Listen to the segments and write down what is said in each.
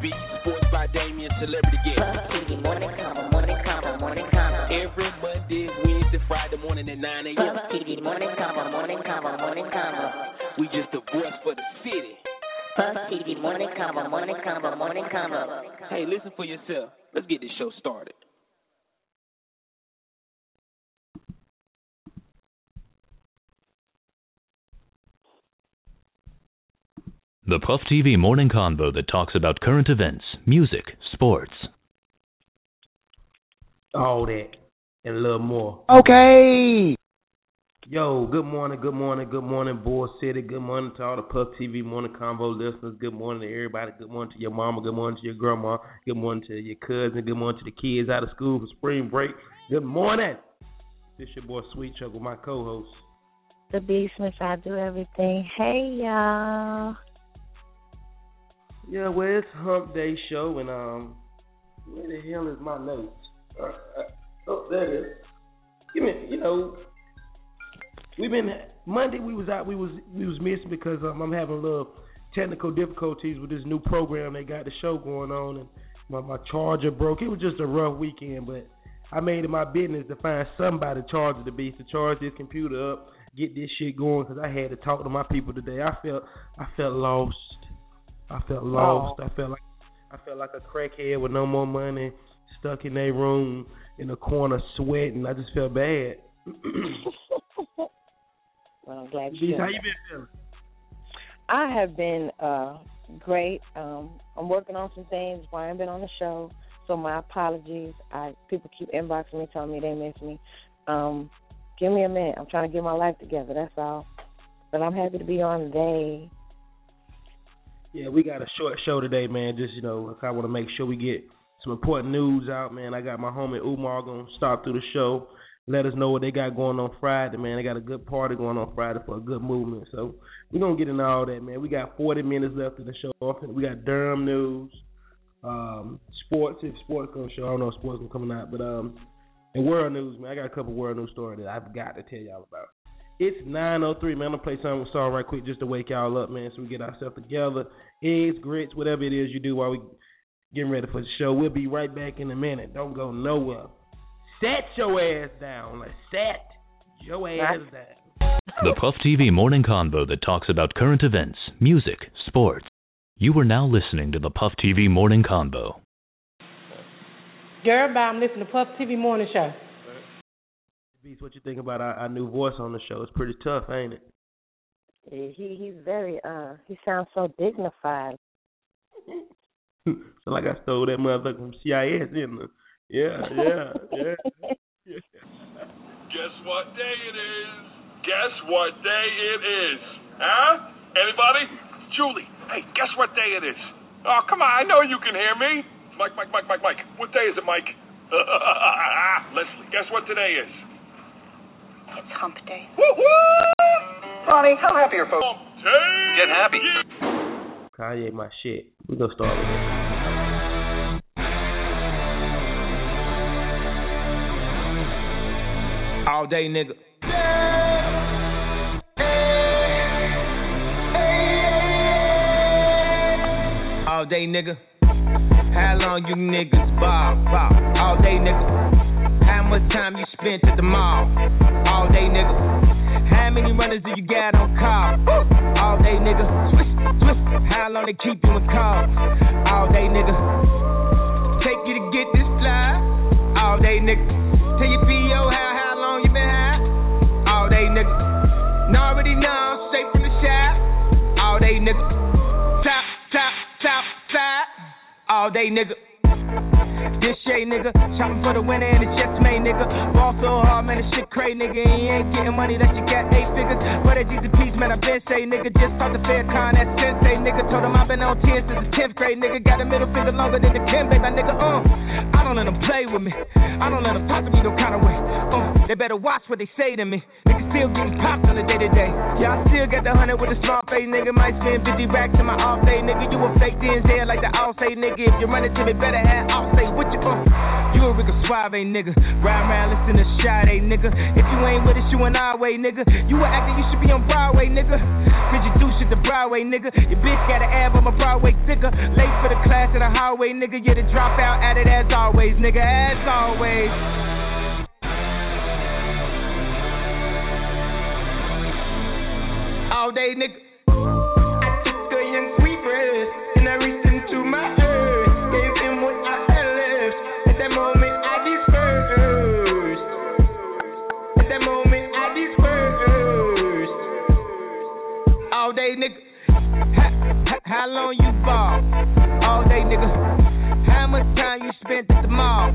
Sweet Chuck, the beat, sports by Damien, celebrity guest. TV morning convo, morning convo, morning convo. Every Monday, Wednesday, Friday morning at 9 a.m. TV morning convo, morning convo, morning convo. We just the voice for the city. Puff TV morning convo, morning convo, morning convo. Hey, listen for yourself. Let's get this show started. The Puff TV morning convo that talks about current events, music, sports. all that and a little more. Okay. Yo, good morning, good morning, good morning, Bull City. Good morning to all the Puff TV morning convo listeners. Good morning to everybody. Good morning to your mama. Good morning to your grandma. Good morning to your cousin. Good morning to the kids out of school for spring break. Good morning. This is your boy Sweet Chuck with my co-host. The Beastmas, I do everything. Hey y'all. Yeah, well, it's Hump Day show, and um, where the hell is my notes? Uh, uh, oh, there it is. Give me, you know, we've been Monday. We was out. We was we was missing because um, I'm having a little technical difficulties with this new program. They got the show going on, and my my charger broke. It was just a rough weekend, but I made it my business to find somebody to charge the beast to charge this computer up, get this shit going. Because I had to talk to my people today. I felt I felt lost. I felt lost. I felt like I felt like a crackhead with no more money, stuck in a room in a corner sweating. I just felt bad. well, I'm glad you. Beast, how you been feeling? I have been uh great. Um I'm working on some things. Why I haven't been on the show. So my apologies. I people keep inboxing me telling me they miss me. Um, give me a minute. I'm trying to get my life together, that's all. But I'm happy to be on today. Yeah, we got a short show today, man. Just you know, I want to make sure we get some important news out, man. I got my homie Umar gonna stop through the show, let us know what they got going on Friday, man. They got a good party going on Friday for a good movement. So we're gonna get into all that, man. We got 40 minutes left in the show. We got Durham news, um, sports. If sports gonna show, I don't know if sports gonna coming out, but um, and world news, man. I got a couple world news stories that I've got to tell y'all about. It's 9:03, man. I'm gonna play something song right quick just to wake y'all up, man, so we get ourselves together. Eggs, grits, whatever it is you do while we getting ready for the show. We'll be right back in a minute. Don't go nowhere. Set your ass down. Let's set your ass down. The Puff TV morning convo that talks about current events, music, sports. You are now listening to the Puff TV morning convo. Girl, bye. I'm listening to Puff TV Morning Show. Beast, what you think about our, our new voice on the show? It's pretty tough, ain't it? He he's very uh he sounds so dignified. so like I stole that motherfucker from CIS, didn't I? Yeah, yeah, yeah. Guess what day it is? Guess what day it is? Huh? Anybody? Julie, hey, guess what day it is? Oh, come on, I know you can hear me. Mike, Mike, Mike, Mike, Mike. What day is it, Mike? Leslie, guess what today is? It's hump day. Woo-hoo! Ronnie, how happy are folks? Hump day! Get happy. Kanye, my shit. We gonna start with it. All day, nigga. All day, nigga. How long you niggas ball, ball? All day, nigga. How much time you spent at the mall? All day, nigga. How many runners do you got on call? All day, nigga. Twist, twist. How long they keep you in call? All day, nigga. Take you to get this fly. All day, nigga. Tell your PO how how long you been high. All day, nigga. And already know, straight from the shop. All day, nigga. Top, top, top, side. All day, nigga. This shade, nigga. Shopping for the winner and the chest made, nigga. Ball so hard, man, the shit crazy, nigga. And you ain't getting money that you got eight figures. But at Peace, man, I been say, nigga. Just talk the fair con, that's sensei, nigga. Told him i been on 10 since the 10th grade, nigga. Got a middle finger longer than the Kim, baby, nigga. Uh, I don't let them play with me. I don't let them talk to me no kind of way. Uh, they better watch what they say to me. Nigga still getting popped on the day to day. Yeah, I still got the hundred with a small face, nigga. Might spend 50 racks in my off day, nigga. You a fake DNZ like the all say, nigga. If you run it to me, better have all say what you uh. You a Rico Suave, nigga. Ride around, listen to Sade, nigga. If you ain't with us, you an our way, nigga. You a actor, you should be on Broadway, nigga. Cause you do shit the Broadway, nigga. Your bitch got an ab on my Broadway sticker. Late for the class in the highway, nigga. Yeah, the dropout at it as always, nigga. As always. All day, nigga. How, long you ball? All day, nigga. How much time you spent at the mall?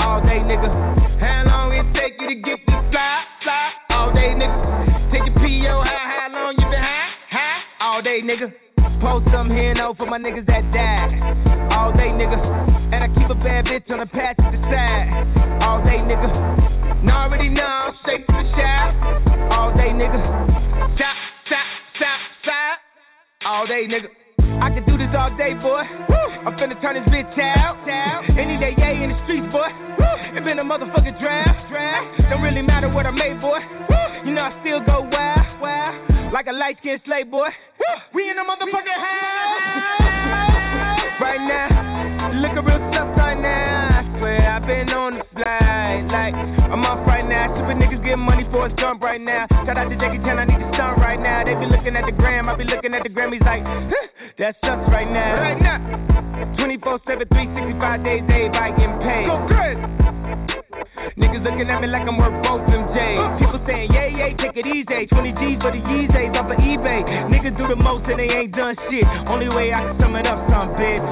All day, nigga. How long it take you to get this fly, fly? All day, nigga. Take your PO, how, how long you been high, high? All day, nigga. Post some here and for my niggas that died. All day, nigga. And I keep a bad bitch on the passenger side. All day, nigga. Now already know, straight to the shop. All day, nigga. Stop, stop, stop, stop. All day, nigga. I can do this all day, boy. I'm finna turn this bitch out. Any day, yay in the streets, boy. It been a motherfucking draft. Don't really matter what I made, boy. You know I still go wild, wild. Like a light skinned slave, boy. We in the motherfucking house. Right now, looking real stuff right now. I swear I've been on the slide. Like, I'm off right now. Stupid niggas getting money for a jump right now. Shout out to Jackie Chan, I need to stunt right now. They be looking at the gram, I be looking at the Grammys like, huh, that's us right now. Right now. 24 7, 365 days, everybody getting paid. Go crazy. Niggas looking at me like I'm worth both them J's. Uh. People saying, yay, yay, take it easy. 20 G's for the Yeezys off of eBay. Niggas do the most and they ain't done shit. Only way I can sum it up, some bitch.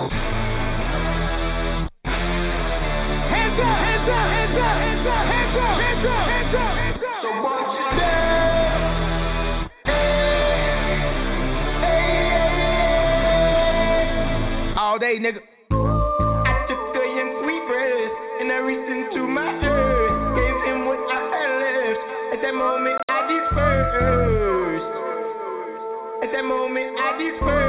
Hands up, hands up, hands up, hands up, hands up, hands up, hands up, nigga. I took young sweet and I reached into my. Gave him what I had left. At that moment, I dispersed. At that moment, I dispersed.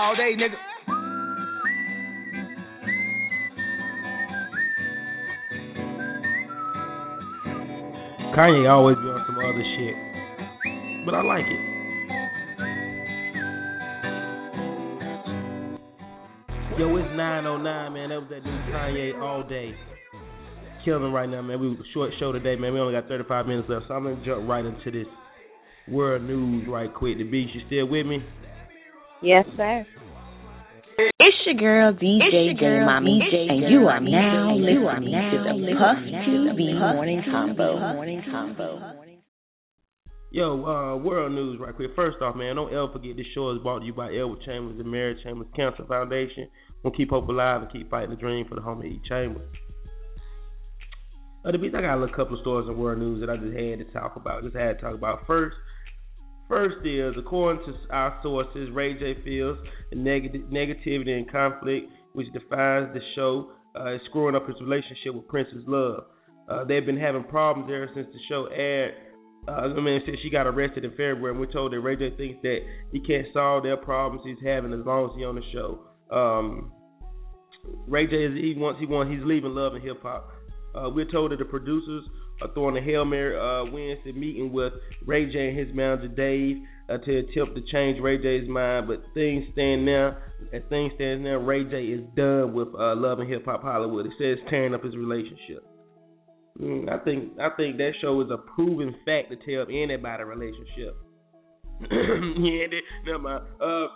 All day, nigga. Kanye always be on some other shit, but I like it. Yo, it's 909, man. That was that new Kanye all day. Killing right now, man. We short show today, man. We only got 35 minutes left, so I'm gonna jump right into this world news right quick. The Beast, you still with me? Yes, sir. It's your girl DJ It's your J girl, Mommy, DJ and you are Mommy, now you are listening now to the listening Puff TV Morning Convo. Morning Convo. Yo, uh, world news right quick. First off, man, don't ever forget this show is brought to you by Edward Chambers and Mary Chambers Cancer Foundation. We'll keep hope alive and keep fighting the dream for the home of E. Chambers. Uh, Beast, I got a little couple of stories in world news that I just had to talk about. Just had to talk about first. First is, according to our sources, Ray J feels neg- negativity and conflict which defines the show uh, is screwing up his relationship with Princess Love. Uh, they've been having problems there since the show aired. Uh, I mean, since she got arrested in February, and we're told that Ray J thinks that he can't solve their problems he's having as long as he's on the show. Um, Ray J is he wants he wants he's leaving love and hip hop. Uh, we're told that the producers are throwing a Hail Mary uh, Wednesday meeting with Ray J and his manager Dave uh, to attempt to change Ray J's mind. But things stand now, as things stand now, Ray J is done with uh, Love and Hip Hop Hollywood. It says tearing up his relationship. Mm, I think I think that show is a proven fact to tell anybody relationship. yeah, never mind. Uh.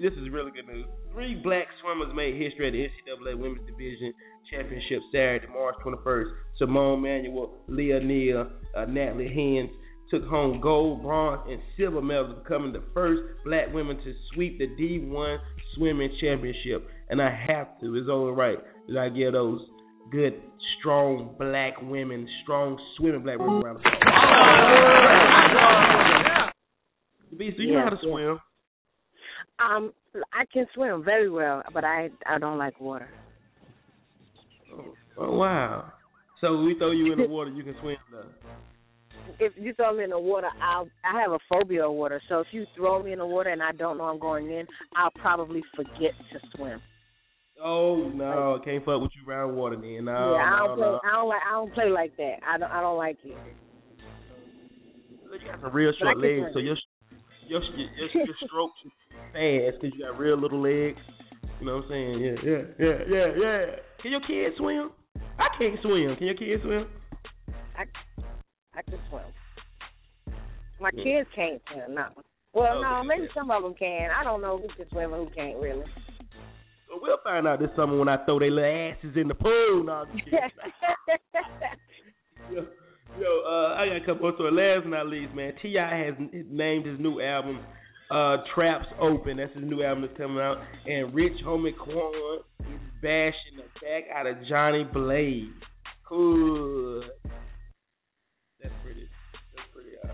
This is really good news. Three black swimmers made history at the NCAA Women's Division Championship Saturday, March 21st. Simone Manuel, Lia Neal, uh, Natalie Hinds took home gold, bronze, and silver medals, becoming the first black women to sweep the D1 swimming championship. And I have to, it's only right that I give those good, strong black women, strong swimming black women around the Beast, do you know how to swim? Um, I can swim very well, but I I don't like water. Oh, oh wow! So we throw you in the water, you can swim though. If you throw me in the water, I'll I have a phobia of water. So if you throw me in the water and I don't know I'm going in, I'll probably forget to swim. Oh no, I can't fuck with you around water then. No, yeah, I no, don't play. no. I don't like. I don't play like that. I don't. I don't like it. You got some real short legs, so your your your, your strokes because you got real little legs. You know what I'm saying? Yeah, yeah, yeah, yeah, yeah. Can your kids swim? I can't swim. Can your kids swim? I I can swim. My Yeah. kids can't swim. No. Well, no, maybe some of them can. I don't know who can swim and who can't really. So we'll find out this summer when I throw their little asses in the pool. No, I'm just kidding. Yo, yo, uh, I got a couple more stories. Last but not least, man, T.I. has named his new album uh, "Traps Open." That's his new album that's coming out, and Rich Homie Quan is bashing the back out of Jhonni Blaze. Cool. That's pretty. That's pretty. Uh,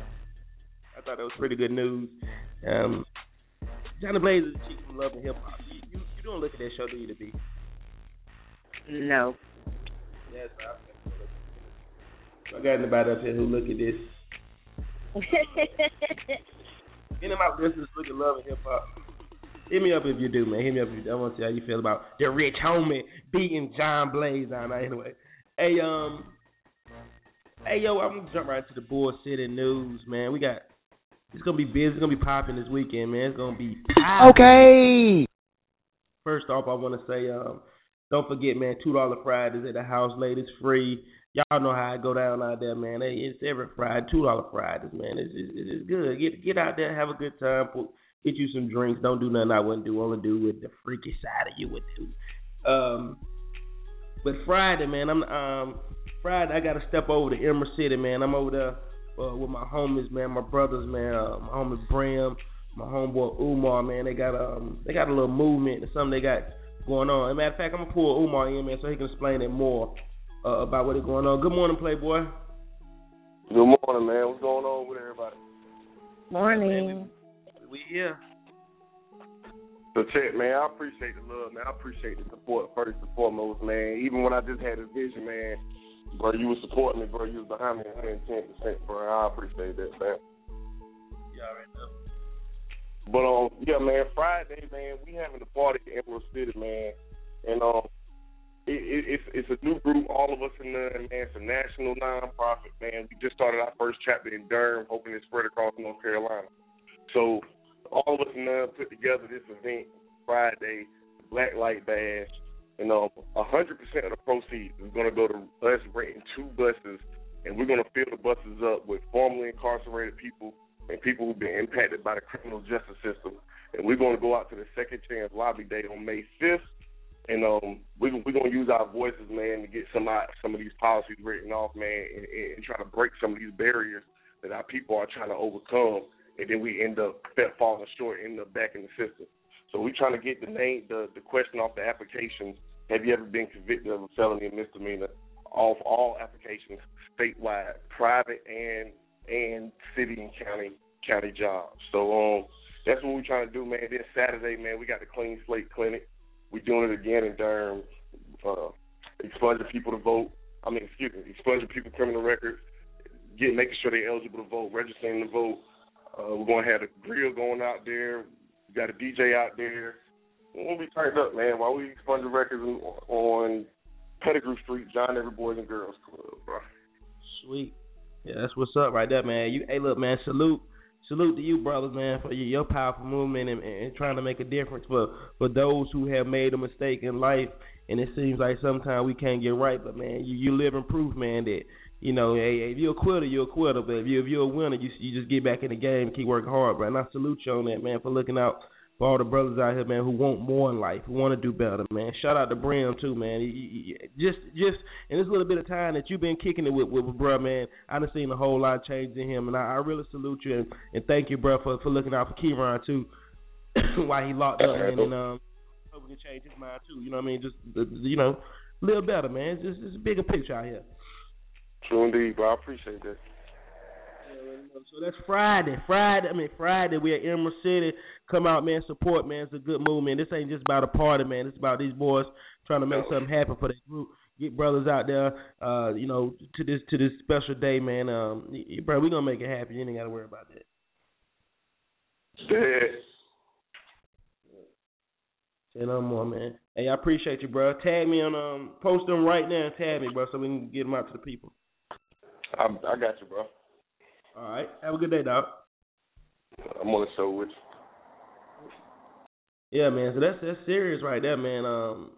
I thought that was pretty good news. Um, Jhonni Blaze is a chick from Love and Hip Hop. You, you, you don't look at that show, do you, to be? no. Yes, I, I got anybody up here who look at this. Any of my listeners look at love and hip hop. Hit me up if you do, man. Hit me up if you do. I want to see how you feel about the rich homie beating John Blaze on anyway. Hey, um, hey yo, I'm gonna jump right to the Bull City news, man. We got it's gonna be busy, it's gonna be popping this weekend, man. It's gonna be popping. Okay. First off, I want to say, um, don't forget, man, two dollar Fridays at the house, ladies, free. Y'all know how I go down out there, man. It's every Friday, two dollar Fridays, man. It's, it's it's good. Get get out there, have a good time, get you some drinks. Don't do nothing I wouldn't do. Only do with the freaky side of you would do. Um, but Friday, man, I'm um Friday. I got to step over to Emerald City, man. I'm over there uh, with my homies, man, my brothers, man. Uh, my homie Bram, my homeboy Umar, man. They got um they got a little movement or something they got going on. As a matter of fact, I'm gonna pull Umar in, man, so he can explain it more uh, about what is going on. Good morning, Playboy. Good morning, man. What's going on with everybody? Morning. We here. So check, man. I appreciate the love, man. I appreciate the support first and foremost, man. Even when I just had a vision, man, bro, you was supporting me, bro. You was behind me 110 percent, bro. I appreciate that, man. Yeah, right now. But um, yeah, man. Friday, man, we having a party in Emerald City, man, and um, it, it, it's it's a new group. All of us in there, man. It's a national nonprofit, man. We just started our first chapter in Durham, hoping to spread across North Carolina. So all of us in there put together this event Friday, Black Light Bash, and um, a hundred percent of the proceeds is going to go to us renting two buses, and we're going to fill the buses up with formerly incarcerated people and people who've been impacted by the criminal justice system. And we're going to go out to the Second Chance Lobby Day on May 5th, and um, we, going to use our voices, man, to get some of, some of these policies written off, man, and, and try to break some of these barriers that our people are trying to overcome. And then we end up falling short, end up back in the system. So we're trying to get the name, the, the question off the applications. Have you ever been convicted of a felony or misdemeanor? Off all applications, statewide, private and and city and county county jobs. So um, that's what we're trying to do, man. This Saturday, man, we got the Clean Slate Clinic. We're doing it again in Durham, uh, expunging people to vote. I mean, excuse me, expunging people criminal records, get making sure they're eligible to vote, registering to vote. Uh, we're gonna have a grill going out there. We got a DJ out there. Gonna be turned up, man. While we expunging records on Pettigrew Street, John Avery Boys and Girls Club, bro. Sweet. Yeah, that's what's up right there, man. You, hey, look, man. Salute, salute to you, brothers, man, for your, powerful movement and, and trying to make a difference for for those who have made a mistake in life. And it seems like sometimes we can't get right, but man, you you live in proof, man, that you know, if you're a quitter, you're a quitter. But if you if you're a winner, you you just get back in the game and keep working hard, bro. And I salute you on that, man, for looking out for all the brothers out here, man, who want more in life, who want to do better, man. Shout out to Brim too, man. Just, just in this little bit of time that you've been kicking it with, with, with bro, man, I done seen a whole lot of change in him, and I, I really salute you and, and thank you, bro, for for looking out for Kieran too, while he locked up, man, and um, hope we can change his mind too. You know what I mean? Just, you know, live better, man. It's just it's a bigger picture out here. True indeed, bro. I appreciate that. So that's Friday. Friday, I mean Friday. We at Emerald City. Come out, man. Support, man. It's a good movement. This ain't just about a party, man. It's about these boys trying to make something happen for their group. Get brothers out there, uh, you know, to this to this special day, man. Um, bro, we gonna make it happen. You ain't gotta worry about that. Yeah. Say no more, man. Hey, I appreciate you, bro. Tag me on um, post them right now and tag me, bro, so we can get them out to the people. I I got you, bro. All right. Have a good day, dog. I'm on the show with you. Yeah, man. So that's that's serious right there, man. Um,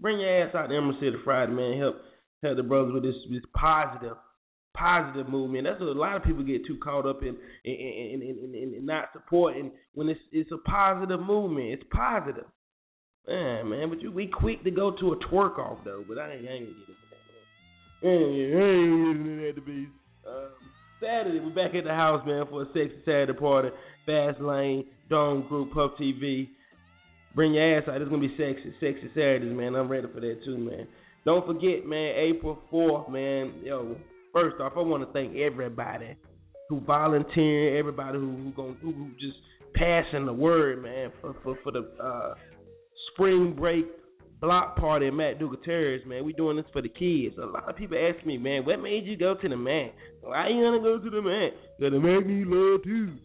bring your ass out to Emerald City Friday, man. Help help the brothers with this this positive positive movement. That's what a lot of people get too caught up in in in in, in, in not supporting when it's it's a positive movement. It's positive. Man, man, but you we quick to go to a twerk off though, but I ain't, I ain't gonna get into that. Man. I ain't, I ain't into that, the beast. Um, Saturday, we're back at the house, man, for a sexy Saturday party. Fast Lane, Dome Group, Puff TV. Bring your ass out. It's gonna be sexy, sexy Saturdays, man. I'm ready for that too, man. Don't forget, man, April 4th, man. Yo, first off, I want to thank everybody who volunteered, everybody who who, gonna, who, who just passing the word, man, for for, for the uh, spring break block party at Matt Terrace, man. We doing this for the kids. A lot of people ask me, man, what made you go to the Mac? Why you gonna go to the Mac? Cause the Mac need love too.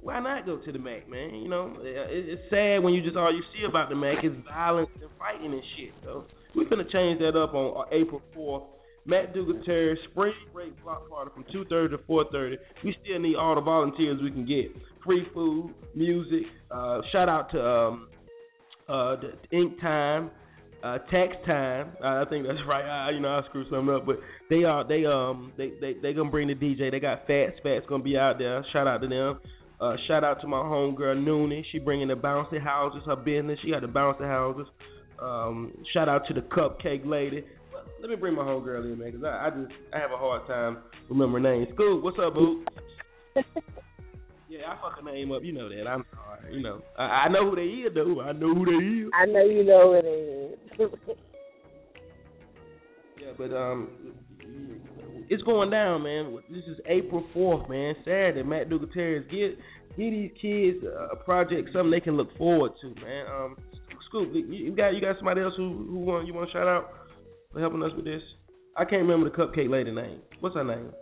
Why not go to the Mac, man? You know, it's sad when you just all you see about the Mac is violence and fighting and shit. So we're gonna change that up on uh, April 4th. Matt Terrace spring break block party from 2:30 to 4:30. We still need all the volunteers we can get. Free food, music. Uh, shout out to um, uh, the Ink Time uh, tax time. I think that's right. I, you know, I screwed something up, but they are they um they they they gonna bring the DJ. They got Fats. Fats gonna be out there. Shout out to them. Uh, shout out to my homegirl Noonie. She bringing the bouncy houses. Her business. She got the bouncy houses. Um, shout out to the cupcake lady. Let me bring my homegirl in, man, because I, I just I have a hard time remembering names. Scoop, what's up, boo? Yeah, I fuck a name up. You know that. I'm sorry. You know, I, I know who they is though. I know who they is. I know you know who they is. yeah, but um, it's going down, man. This is April fourth, man. Saturday. Matt Terrace get get these kids a project, something they can look forward to, man. Um, Scoop, you got you got somebody else who who want you want to shout out for helping us with this? I can't remember the cupcake lady name. What's her name?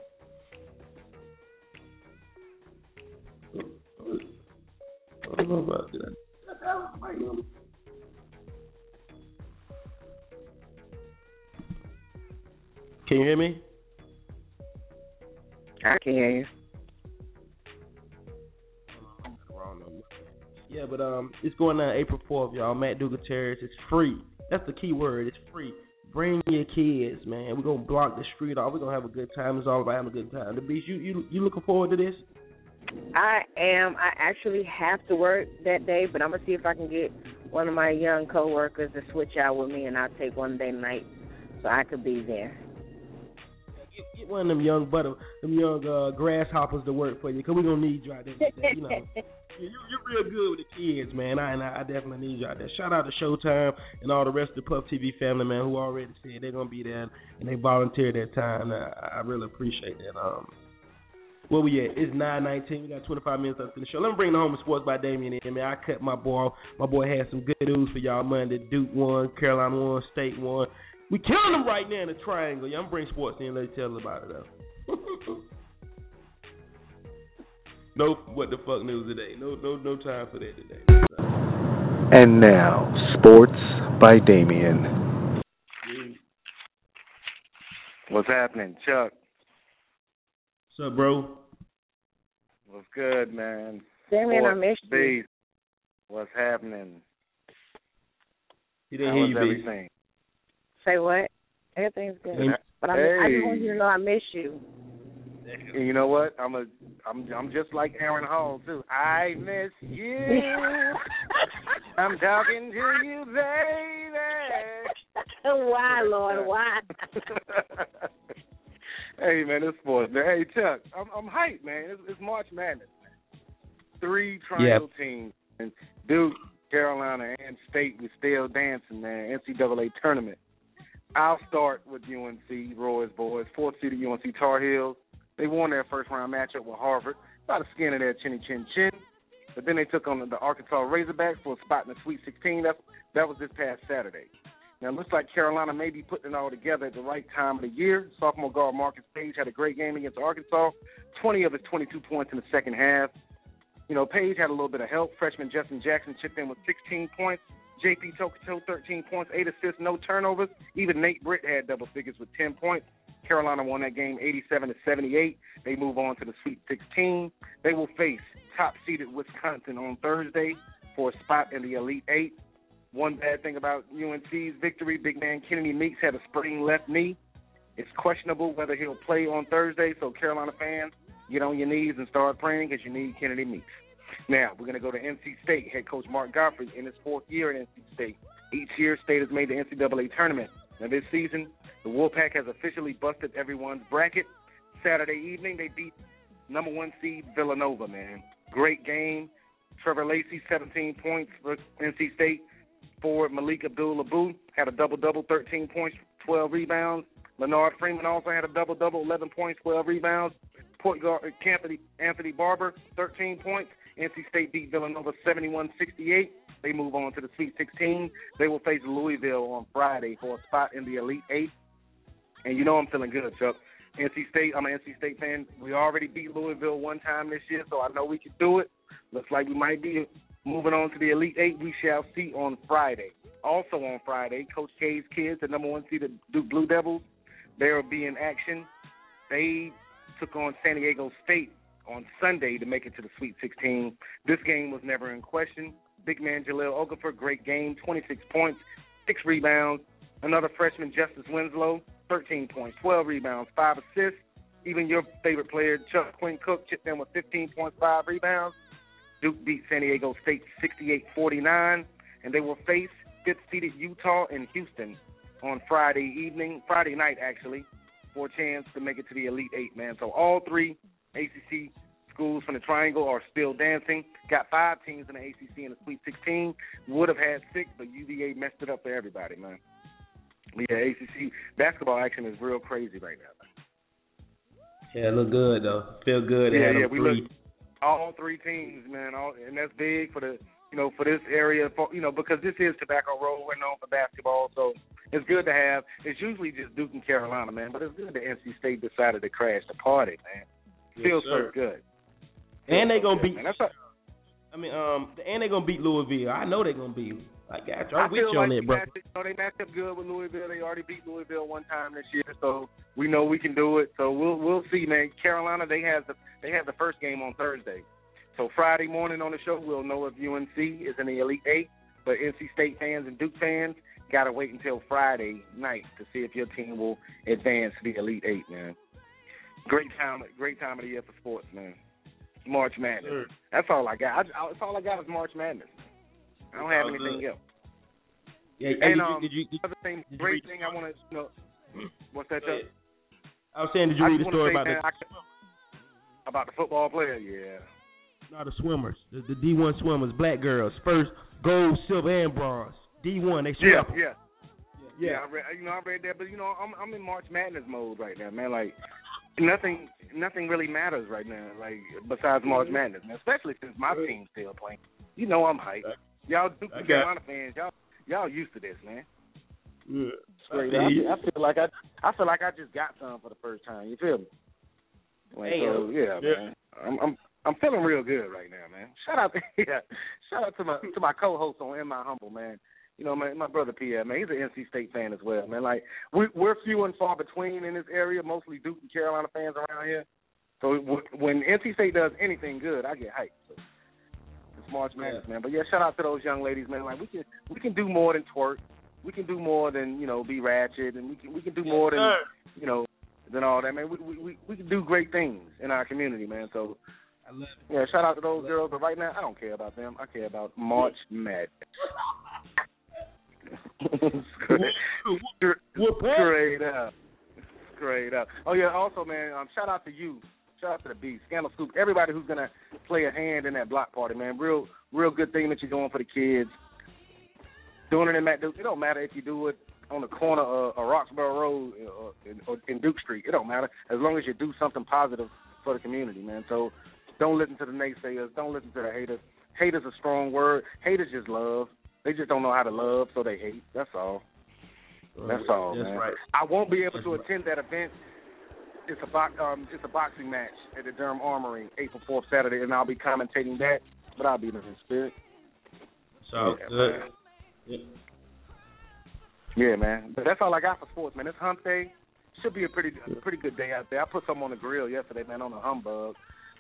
I don't know about that. Can you hear me? I can hear you. Yeah, but um, it's going on April fourth, y'all. McDougald Terrace. It's free. That's the key word. It's free. Bring your kids, man. We're gonna block the street off. We're gonna have a good time. It's all about having a good time. The beast. You you you looking forward to this? I am. I actually have to work that day, but I'm gonna see if I can get one of my young coworkers to switch out with me, and I'll take one day night so I could be there. Get, get one of them young butter, them young uh, grasshoppers to work for you, cause we gonna need you out there. You know, you, you're real good with the kids, man. I and I, I definitely need you out there. Shout out to Showtime and all the rest of the Puff TV family, man, who already said they're gonna be there and they volunteered their time. I, I really appreciate that. Um, where we at? It's nine nineteen. We got twenty five minutes left in the show. Let me bring the home of sports by Damien in, man. I cut my boy. My boy had some good news for y'all Monday. Duke won, Carolina won, State won. We killing them right now in the triangle. Yeah, I'm bring sports in. Let me tell about it though. nope. What the fuck news today? No, no, no time for that today. And now, sports by Damien. What's happening, Chuck? What's up, bro? What's good, man? Damien, I Sports missed you. Beast. What's happening? He didn't How hear is you, B. everything? Say what? Everything's good. Hey. But I, I just want you to know I miss you. And you know what? I'm a I'm I'm just like Aaron Hall too. I miss you. I'm talking to you, baby. why, Lord? Why? hey man, it's sports. Man. Hey Chuck, I'm I'm hyped, man. It's, it's March Madness. Man. Three triangle teams and Duke, Carolina, and State. We still dancing, man. NCAA tournament. I'll start with UNC, Roy's boys, fourth seeded UNC Tar Heels. They won their first round matchup with Harvard by the skin of their chinny chin chin. But then they took on the Arkansas Razorbacks for a spot in the Sweet 16. That that was this past Saturday. Now it looks like Carolina may be putting it all together at the right time of the year. Sophomore guard Marcus Paige had a great game against Arkansas. 20 of his 22 points in the second half. You know, Paige had a little bit of help. Freshman Justin Jackson chipped in with 16 points. JP Tokoto, 13 points, 8 assists, no turnovers. Even Nate Britt had double figures with 10 points. Carolina won that game 87 to 78. They move on to the Sweet 16. They will face top seeded Wisconsin on Thursday for a spot in the Elite Eight. One bad thing about UNC's victory, big man Kennedy Meeks had a sprained left knee. It's questionable whether he'll play on Thursday, so Carolina fans, get on your knees and start praying because you need Kennedy Meeks. Now, we're going to go to NC State. Head coach Mark Gottfried in his fourth year at NC State. Each year, State has made the NCAA tournament. Now, this season, the Wolfpack has officially busted everyone's bracket. Saturday evening, they beat number one seed Villanova, man. Great game. Trevor Lacey, 17 points for NC State. Forward Malik Abdul Abu had a double double, 13 points, 12 rebounds. Lennard Freeman also had a double double, 11 points, 12 rebounds. Point guard uh, Anthony, Anthony Barber, 13 points. NC State beat Villanova 71 68. They move on to the Sweet 16. They will face Louisville on Friday for a spot in the Elite Eight. And you know I'm feeling good, Chuck. NC State, I'm an NC State fan. We already beat Louisville one time this year, so I know we can do it. Looks like we might be moving on to the Elite Eight. We shall see on Friday. Also on Friday, Coach K's kids, the number one seeded Duke Blue Devils, they will be in action. They took on San Diego State on Sunday to make it to the Sweet 16. This game was never in question. Big man Jahlil Okafor, great game, 26 points, six rebounds. Another freshman, Justice Winslow, 13 points, 12 rebounds, five assists. Even your favorite player, Chuck Quinn Cook, chipped in with 15 points, five rebounds. Duke beat San Diego State 68-49, and they will face fifth-seeded Utah and Houston on Friday evening, Friday night actually, for a chance to make it to the Elite Eight, man. So all three ACC schools from the Triangle are still dancing. Got five teams in the ACC in the Sweet 16. Would have had six, but UVA messed it up for everybody, man. Yeah, ACC basketball action is real crazy right now. Yeah, look good though. Feel good. Yeah, yeah, we look all three teams, man, all, and that's big for the you know for this area, for, you know, because this is Tobacco Road. We're known for basketball, so it's good to have. It's usually just Duke and Carolina, man, but it's good that NC State decided to crash the party, man. Yes, Feels sir. so good. And they Feels so gonna good, beat. Man. That's a, I mean, um, and they're gonna beat Louisville. I know they're gonna beat. 'Em. I got you. I I'm with feel you on like that, we bro. match, you know, they matched up good with Louisville. They already beat Louisville one time this year, so we know we can do it. So we'll we'll see, man. Carolina, they have the they have the first game on Thursday. So Friday morning on the show, we'll know if UNC is in the Elite Eight. But NC State fans and Duke fans gotta wait until Friday night to see if your team will advance to the Elite Eight, man. Great time, great time of the year for sports, man. March Madness. Sure. That's all I got. I, I, that's all I got is March Madness. I don't have anything good. else. Yeah, And did, um, you, did you? Did, other thing, great thing I want to you know. What's that? Chuck? I was saying, did you I read the story about the, about the football player? Yeah. no, the swimmers, the, the D1 swimmers, black girls, first gold, silver, and bronze. D1, they swim. Yeah, swept. yeah. Yeah, I read, you know, I read that, but you know, I'm I'm in March Madness mode right now, man. Like nothing, nothing really matters right now, like besides March Madness, man. Especially since my team's still playing. You know, I'm hyped. Y'all Duke I and Carolina fans, y'all y'all used to this, man. Yeah. Straight I up. feel. I feel like I I feel like I just got some for the first time. You feel me? Like, so, yeah, Yeah. man. I'm I'm I'm feeling real good right now, man. Shout out to yeah, shout out to my to my co-host on In My Humble, man. You know, my my brother Pierre, man, he's an NC State fan as well, man. Like we we're few and far between in this area, mostly Duke and Carolina fans around here. So w- when NC State does anything good, I get hyped. So it's March Madness, man. But yeah, shout out to those young ladies, man. Like we can we can do more than twerk. We can do more than you know be ratchet, and we can we can do more than you know than all that, man. We we we, we can do great things in our community, man. So I love it. yeah, shout out to those girls. But right now, I don't care about them. I care about March Madness. straight, straight up, straight up. Oh yeah, also man, um, shout out to you. Shout out to the Beast, Scandal Scoop, everybody who's gonna play a hand in that block party, man. Real, real good thing that you're doing for the kids. Doing it in that, Duke. it don't matter if you do it on the corner of, of Roxboro Road uh, or in, or in Duke Street. It don't matter as long as you do something positive for the community, man. So don't listen to the naysayers. Don't listen to the haters. Hate is a strong word. Haters just love. They just don't know how to love, so they hate. That's all. That's all, That's man. right. I won't be able to That's attend that event. It's a box. Um, it's a boxing match at the Durham Armory, April fourth, Saturday, and I'll be commentating that. But I'll be there in spirit. So Yeah, good. man. Yeah. Yeah, man. But that's all I got for sports, man. It's hump day. Should be a pretty a pretty good day out there. I put some on the grill yesterday, man, on the humbug.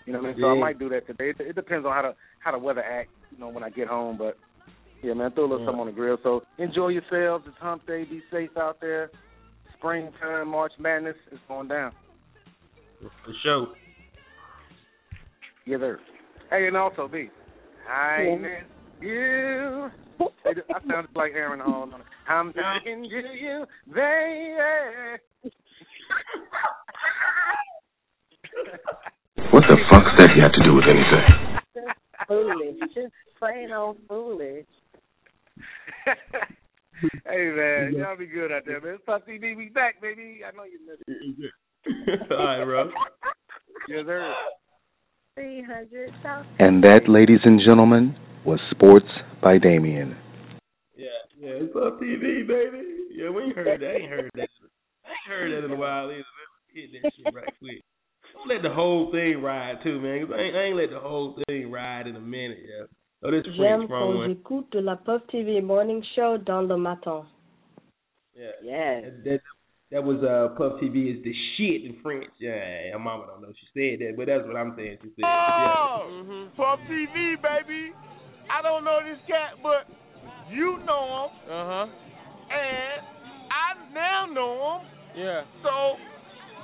You know what I mean? So I might do that today. It, it depends on how the how the weather act, you know, when I get home. But yeah, man, throw a little Yeah. something on the grill. So enjoy yourselves. It's hump day. Be safe out there. Springtime, March Madness is going down. For sure. Yes, sir. Hey, and also B. I miss you. Hey, I sounded like Aaron Hall. I'm talking to you, baby. What the fuck's that got to do with anything? foolish, just plain old foolish. hey man, y'all be good out there, man. Puff TV, we back, baby. I know you missed it. All right, bro. Yes, sir. Three hundred thousand. And that, ladies and gentlemen, was Sports by Damien. Yeah, yeah, it's on TV, baby. Yeah, we ain't heard that. I ain't heard that. I ain't heard that in a while either. Man. Hit that shit right quick. Don't let the whole thing ride too, man. 'cause I ain't, I ain't let the whole thing ride in a minute, yeah. Oh, this J'aime French from quand j'écoute la Pop TV Morning Show dans le matin. Yeah. Yes. That, that that was uh Puff TV is the shit in French. Yeah, your mama don't know she said that, but that's what I'm saying. She said. Oh, Yeah. Pop TV, baby. I don't know this cat, but you know him, Uh huh. and I now know him. Yeah. So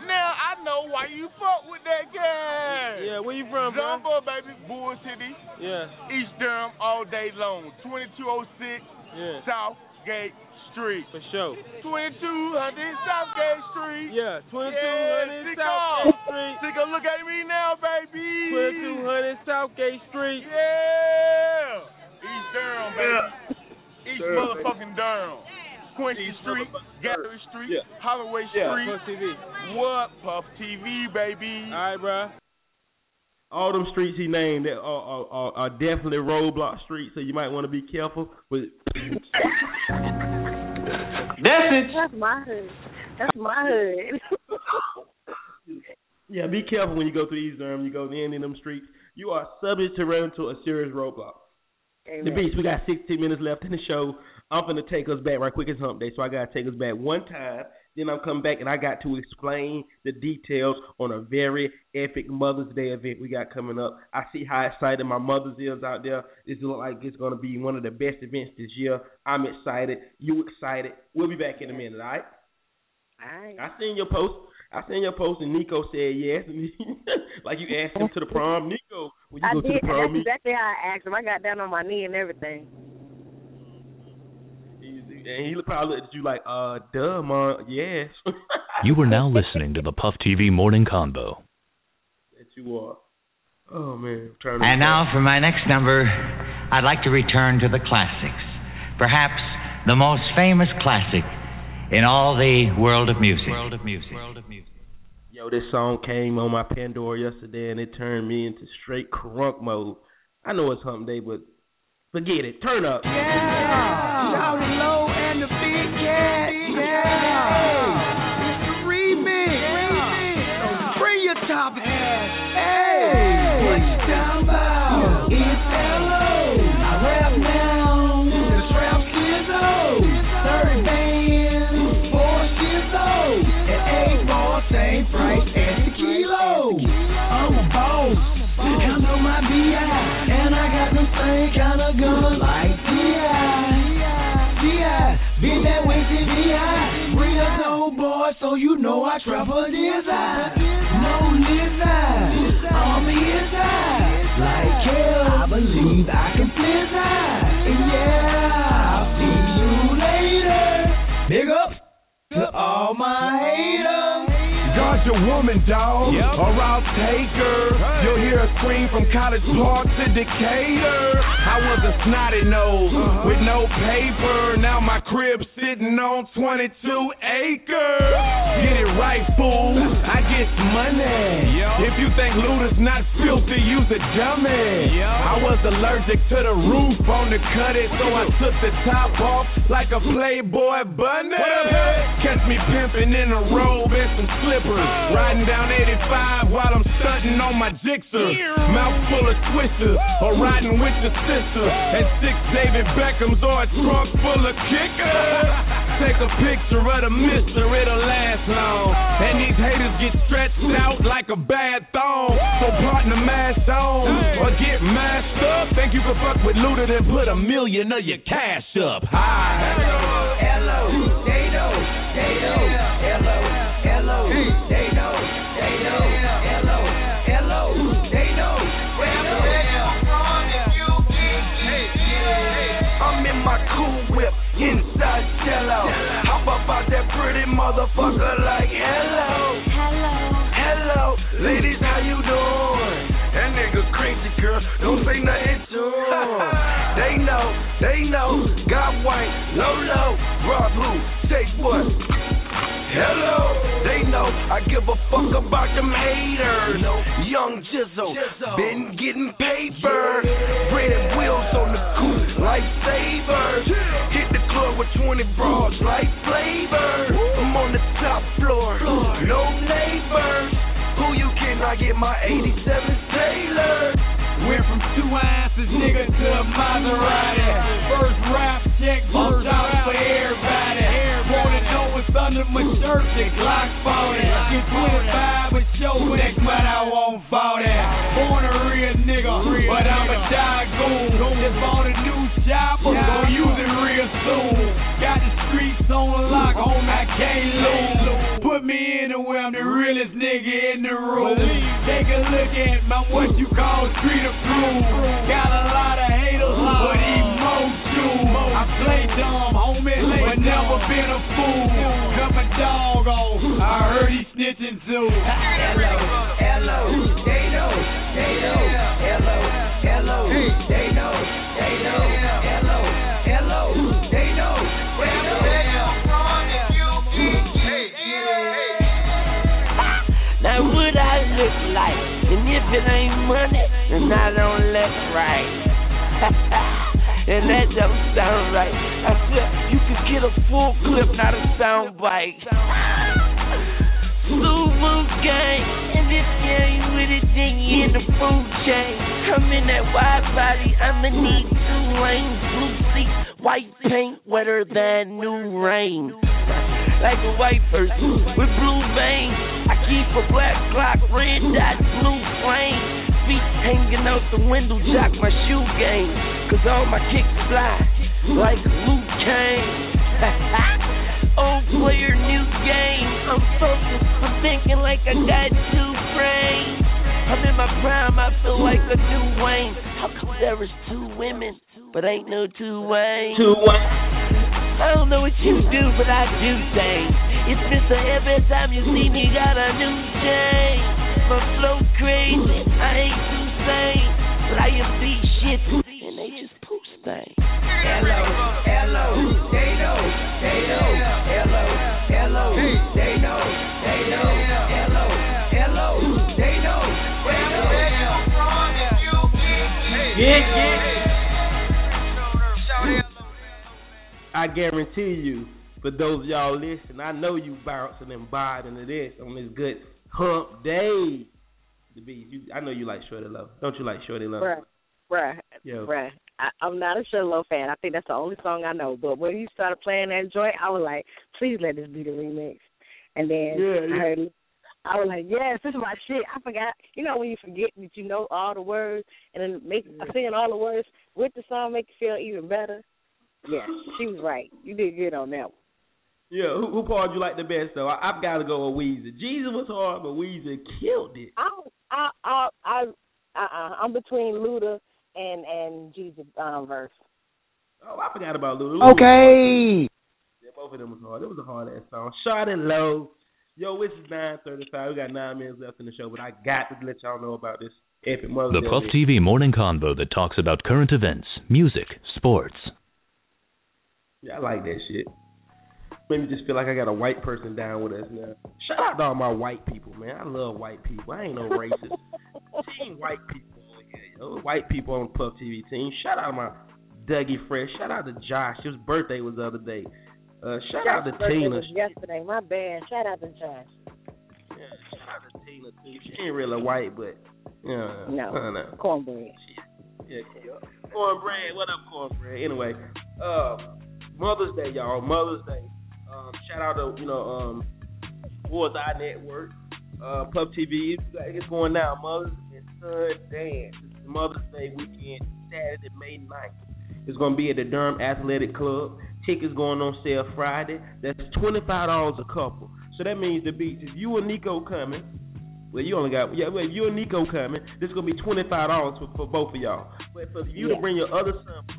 now I know why you fuck with that guy. Yeah. Where you from, bro? Jumbo, baby, Bull City, Yeah. East Durham, all day long. 2206 Yeah. Southgate Street. For sure. 2200 Southgate Street. Yeah. 2200 Yeah, Chico. Southgate Street. Take a look at me now, baby. 2200 Southgate Street. Yeah. East Durham, baby. East Durham, motherfucking Durham. Quincy Street, Gallery Street, Yeah. Holloway Yeah. Street. Puff TV. What? Puff TV, baby. All right, bro. All them streets he named that are, are, are, are definitely roadblock streets, so you might want to be careful. But Message. That's my hood. That's my hood. yeah, be careful when you go through East Durham. You go to any of them streets. You are subject to run into a serious roadblock. The Beast, we got 16 minutes left in the show. I'm going to take us back right quick. It's hump day, so I got to take us back one time. Then I'm coming back and I got to explain the details on a very epic Mother's Day event we got coming up. I see how excited my mother's is out there. This looks like it's going to be one of the best events this year. I'm excited. You excited. We'll be back in a minute, all right? All right. I seen your post. I seen your post, and Nico said yes. like you asked him to the prom. Nico, when you I go did. to the prom, That's exactly how I asked him. I got down on my knee and everything. And he probably looked at you like, uh, duh, mom, yes. You are now listening to the Puff TV Morning Convo. that you are. Oh man, turn And now for my next number, I'd like to return to the classics. Perhaps the most famous classic in all the world of music. World of music. World of music. Yo, this song came on my Pandora yesterday, and it turned me into straight crunk mode. I know it's Hump Day, but forget it. Turn up. Shout it low and the so you know I travel inside. No on the inside. Like hell, I believe I can fly. And yeah, I'll see you later. Big up to all my haters. Guard your woman, dog, Yep. or I'll take her. You'll hear a scream from College Park to Decatur. I was a snotty nose uh-huh. with no paper. Now my crib sitting on 22 acres. Get it right, fool. I get money. If you think Luda's not filthy, you's a dummy. I was allergic to the roof on the cut it, so I took the top off like a Playboy bunny. Catch me pimping in a robe and some slippers, riding down 85 while I'm stunting on my jixer. Mouth full of twisters, or riding with your sister, and six David Beckhams or a trunk full of kickers. Take a picture of the mister, it'll last long. And these haters get stretched out like a bad thong. So partner mash on, or get mashed up. Think you can fuck with Luda, then put a million of your cash up. Hi. Hello, they know, they know, hello, hello, they know, they know, hello, hello, they know, my cool whip inside Jello. Hop up out that pretty motherfucker like hello, hello, hello, ladies, how you doing? That nigga crazy girl, don't say nothing to they know, they know, got white, Lolo, low, raw blue, say what? Hello, they know I give a fuck about them haters. Young Jizzle, been getting paper. Red wheels 20 bras, like flavor. I'm on the top floor, no neighbors. Who you kidding? I get my 87 Taylor. Went from two asses, nigga, to a Maserati. First rap check, first out for everybody. Wanna know what's under my shirt? The Glock 40. Get 25 with show next, but I won't 40. Born a real nigga, but I'm a die goon. Just bought a new chopper, gon' use it real on oh, lock, homie, I can't lose. Put me anywhere, I'm the realest nigga in the room. Take a look at my what you call street approved. Got a lot of haters, but emotion. I play dumb, homie, but never been a fool. Cut my dog off, I heard he snitching too. Hello, hello, they know, they know, hello, hello, they know, they know, hello, look like? And if it ain't money, then I don't look right. and that don't sound right. I said you could get a full clip, not a sound bite. Suvu gang, and if you ain't with it, then you in the food chain. I'm in that wide body, I'ma need two lanes, blue seats, white paint, wetter than new rain. Like a white person with blue veins. I keep a black clock, red dot, blue flame. Feet hanging out the window, jock my shoe game. Cause all my kicks fly like Luke Kane. Old player, new game. I'm focused, I'm thinking like I got two brains. I'm in my prime, I feel like a new Wayne. How come there is two women, but ain't no two Wayne? Two Wayne. I don't know what you do, but I do things. It's Mr. Every time you see me, got a new chain. My flow crazy, I ain't too sane. But I am these shit, and they just post things. Hello, hello, they know, they know, hello, hello, they know, they know, hello, hello, they know, where the Yeah, yeah. I guarantee you, for those of y'all listening, I know you bouncing and vibing to this on this good hump day. The beat, you, I know you like Shawty Lo. Don't you like Shawty Lo? Bruh, bruh, Yo. bruh. I, I'm not a Shawty Lo fan. I think that's the only song I know. But when you started playing that joint, I was like, please let this be the remix. And then Yeah, I heard it. I was like, yes, this is my shit. I forgot. You know when you forget that you know all the words and then make singing all the words with the song make you feel even better. Yeah, she was right. You did good on that one. Yeah, who, who part you like the best though? I, I've got to go with Weezy. Jeezy was hard, but Weezy killed it. I I I I uh-uh, I'm between Luda and and Jeezy um, verse. Oh, I forgot about Luda. Okay. Yeah, both of them was hard. It was a hard ass song. Shot it low. Yo, this is nine thirty five. We got nine minutes left in the show, but I got to let y'all know about this epic Mother's The Puff. TV morning convo that talks about current events, music, sports. Yeah, I like that shit. Made me just feel like I got a white person down with us now. Shout out to all my white people, man. I love white people. I ain't no racist. team white people here, yo. White people on the Puff TV team. Shout out to my Dougie Fresh. Shout out to Josh. His birthday was the other day. Uh, shout out to Tina. yesterday. My bad. Shout out to Josh. Yeah, shout out to Tina too. She ain't really white, but No, don't know. cornbread. Yeah, yeah. Cornbread. What up, cornbread? Anyway, uh, Mother's Day, y'all. Mother's Day. Um, shout out to you know um, Towards Our Network, uh, Puff TV. It's going now. Mother's and Son Dance. It's Mother's Day weekend, Saturday, May 9th. It's gonna be at the Durham Athletic Club. Tickets going on sale Friday. That's twenty five dollars a couple. So that means the beach. If you and Nico coming, well, you only got yeah. Well, if you and Nico coming, this is gonna be twenty five dollars for, for both of y'all. But for you to bring your other son Pump with you,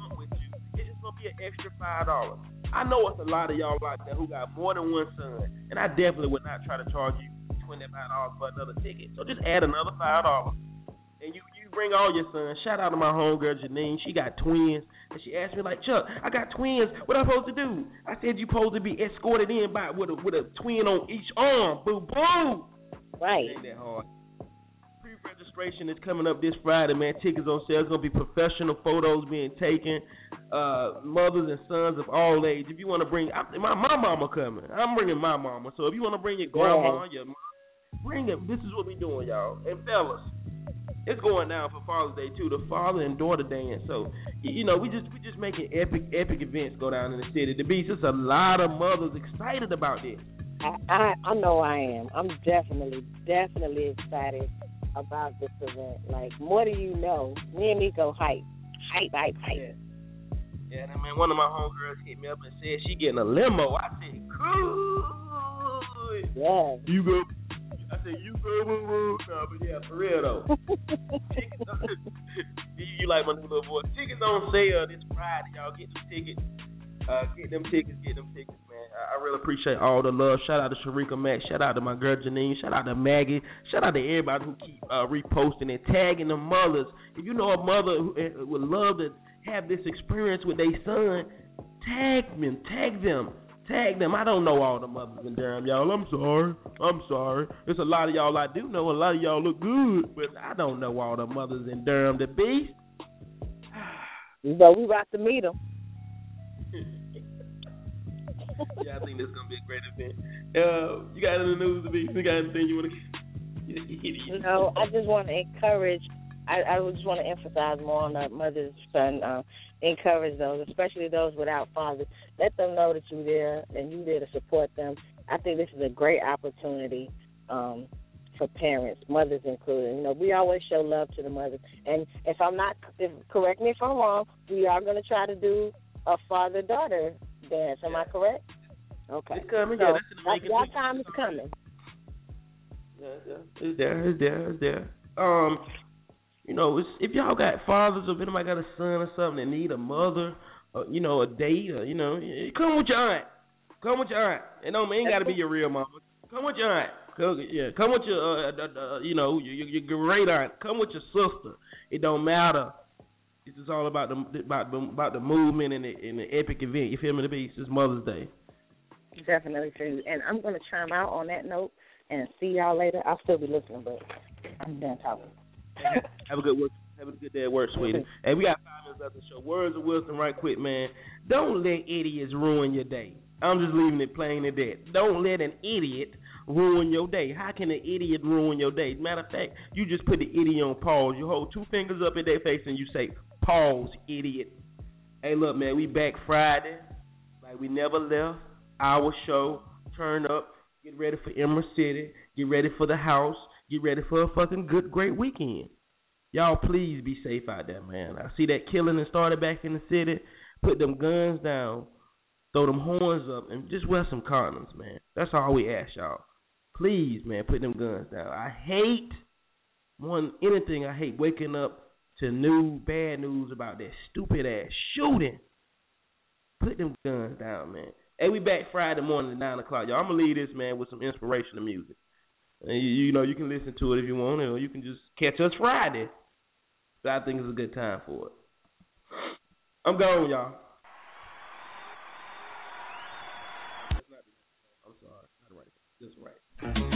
it's just gonna be an extra five dollars. I know it's a lot of y'all out there who got more than one son, and I definitely would not try to charge you twenty five dollars for another ticket. So just add another five dollars, and you you bring all your sons. Shout out to my homegirl Janine. She got twins, and she asked me like, Chuck, I got twins. What am I supposed to do? I said you supposed to be escorted in by with a with a twin on each arm. Boo boo. Right. Ain't that hard. Pre-registration is coming up this Friday, man. Tickets on sale. It's gonna be professional photos being taken. Uh, mothers and sons of all age. If you want to bring, I, my my mama coming. I'm bringing my mama. So if you want to bring your grandma, your mom, bring it. This is what we doing, y'all. And fellas, it's going down for Father's Day too. The father and daughter dance. So you know, we just we just making epic epic events go down in the city. The beach. There's a lot of mothers excited about this. I, I I know I am. I'm definitely definitely excited about this event. Like more do you know? Me and Nico hype, hype, hype, hype. Yeah, and man, one of my homegirls hit me up and said she getting a limo. I said, cool. Yeah. You go. I said, you go, woo, woo. No, but yeah, for real though. tickets, you, you like my new little boy. Tickets on sale this Friday, y'all. Get them tickets. Uh, get them tickets, get them tickets, man. I, I really appreciate all the love. Shout out to Sharika Mack. Shout out to my girl Janine. Shout out to Maggie. Shout out to everybody who keep uh, reposting and tagging the mothers. If you know a mother who uh, would love to have this experience with their son, tag them, tag them, tag them. I don't know all the mothers in Durham, y'all. I'm sorry. I'm sorry. There's a lot of y'all I do know. A lot of y'all look good, but I don't know all the mothers in Durham. The beast. But we about to meet them. Yeah, I think this is gonna be a great event. Uh, you got any news to be? You got anything you want to? Know, I just want to encourage. I, I just want to emphasize more on the mother's son. Uh, encourage those, especially those without fathers. Let them know that you're there and you're there to support them. I think this is a great opportunity um, for parents, mothers included. You know, we always show love to the mothers. And if I'm not, if, correct me if I'm wrong, we are going to try to do a father-daughter dance. Am I correct? Okay. It's coming. So yeah, that's in the that, that time is coming. Yeah, yeah. It's there. It's there. It's there. Um, you know, it's, if y'all got fathers or if anybody got a son or something that need a mother, or, you know, a date, or you know, come with your aunt. Come with your aunt. It don't ain't got to be your real mama. Come with your aunt. Come, yeah, come with your, uh, uh, uh, you know, your, your, your great aunt. Come with your sister. It don't matter. This is all about the about the about the movement and the, and the epic event. You feel me? The beast. It's Mother's Day. Definitely true. And I'm going to chime out on that note and see y'all later. I'll still be listening, but I'm done talking. Have a good work. Have a good day at work, sweetie. Hey, we got five minutes left to show. Words of wisdom, right quick, man. Don't let idiots ruin your day. I'm just leaving it plain at that. Don't let an idiot ruin your day. How can an idiot ruin your day? Matter of fact, you just put the idiot on pause. You hold two fingers up in their face and you say, "Pause, idiot." Hey, look, man, we back Friday, like we never left. Our show, turn up, get ready for Emerald City, get ready for the house, get ready for a fucking good, great weekend. Y'all, please be safe out there, man. I see that killing that started back in the city. Put them guns down. throw them horns up, and just wear some condoms, man. That's all we ask y'all. Please, man, put them guns down. I hate than anything. I hate waking up to new bad news about that stupid ass shooting. Put them guns down, man. Hey, we back Friday morning at nine o'clock, y'all. I'm gonna leave this man with some inspirational music. And you, you know, you can listen to it if you want, or you can just catch us Friday. So I think it's a good time for it. I'm gone, y'all. I'm sorry, not right. Just right.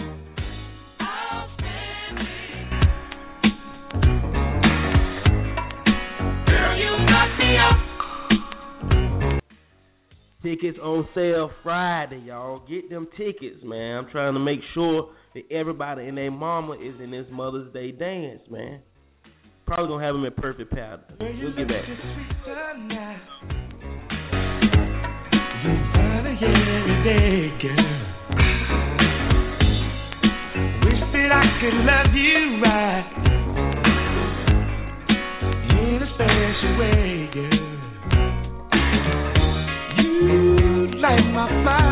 Tickets on sale Friday, y'all. Get them tickets, man. I'm trying to make sure that everybody and their mama is in this Mother's Day dance, man. Probably gonna have them at Perfect Powder. We'll get back. Wish that I could love you right my fire.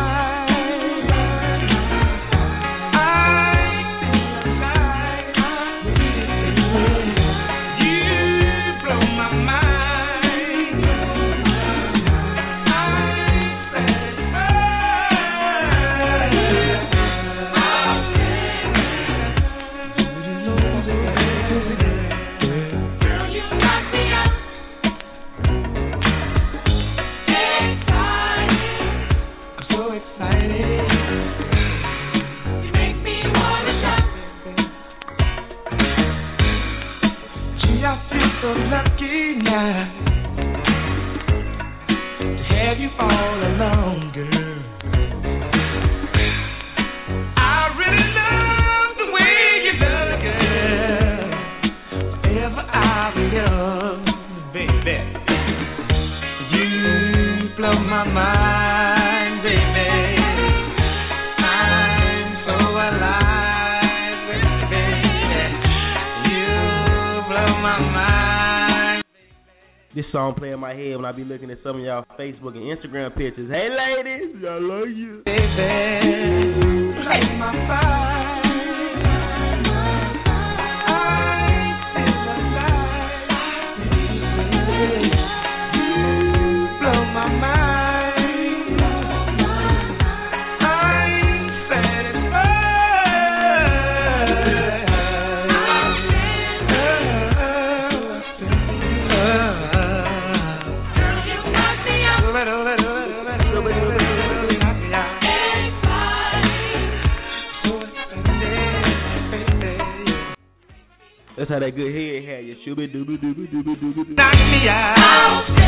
Facebook and Instagram pictures. Hey ladies, I love you. Baby, that good head had you. Shooby dooby dooby dooby dooby. Knock me out.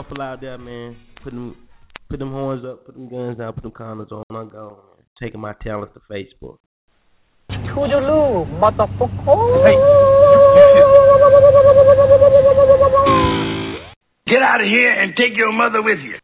Careful out there, man. Put them put them horns up, put them guns down, put them condoms on. I'm gone. Man. Taking my talents to Facebook. Toodaloo, motherfucker. Get out of here and take your mother with you.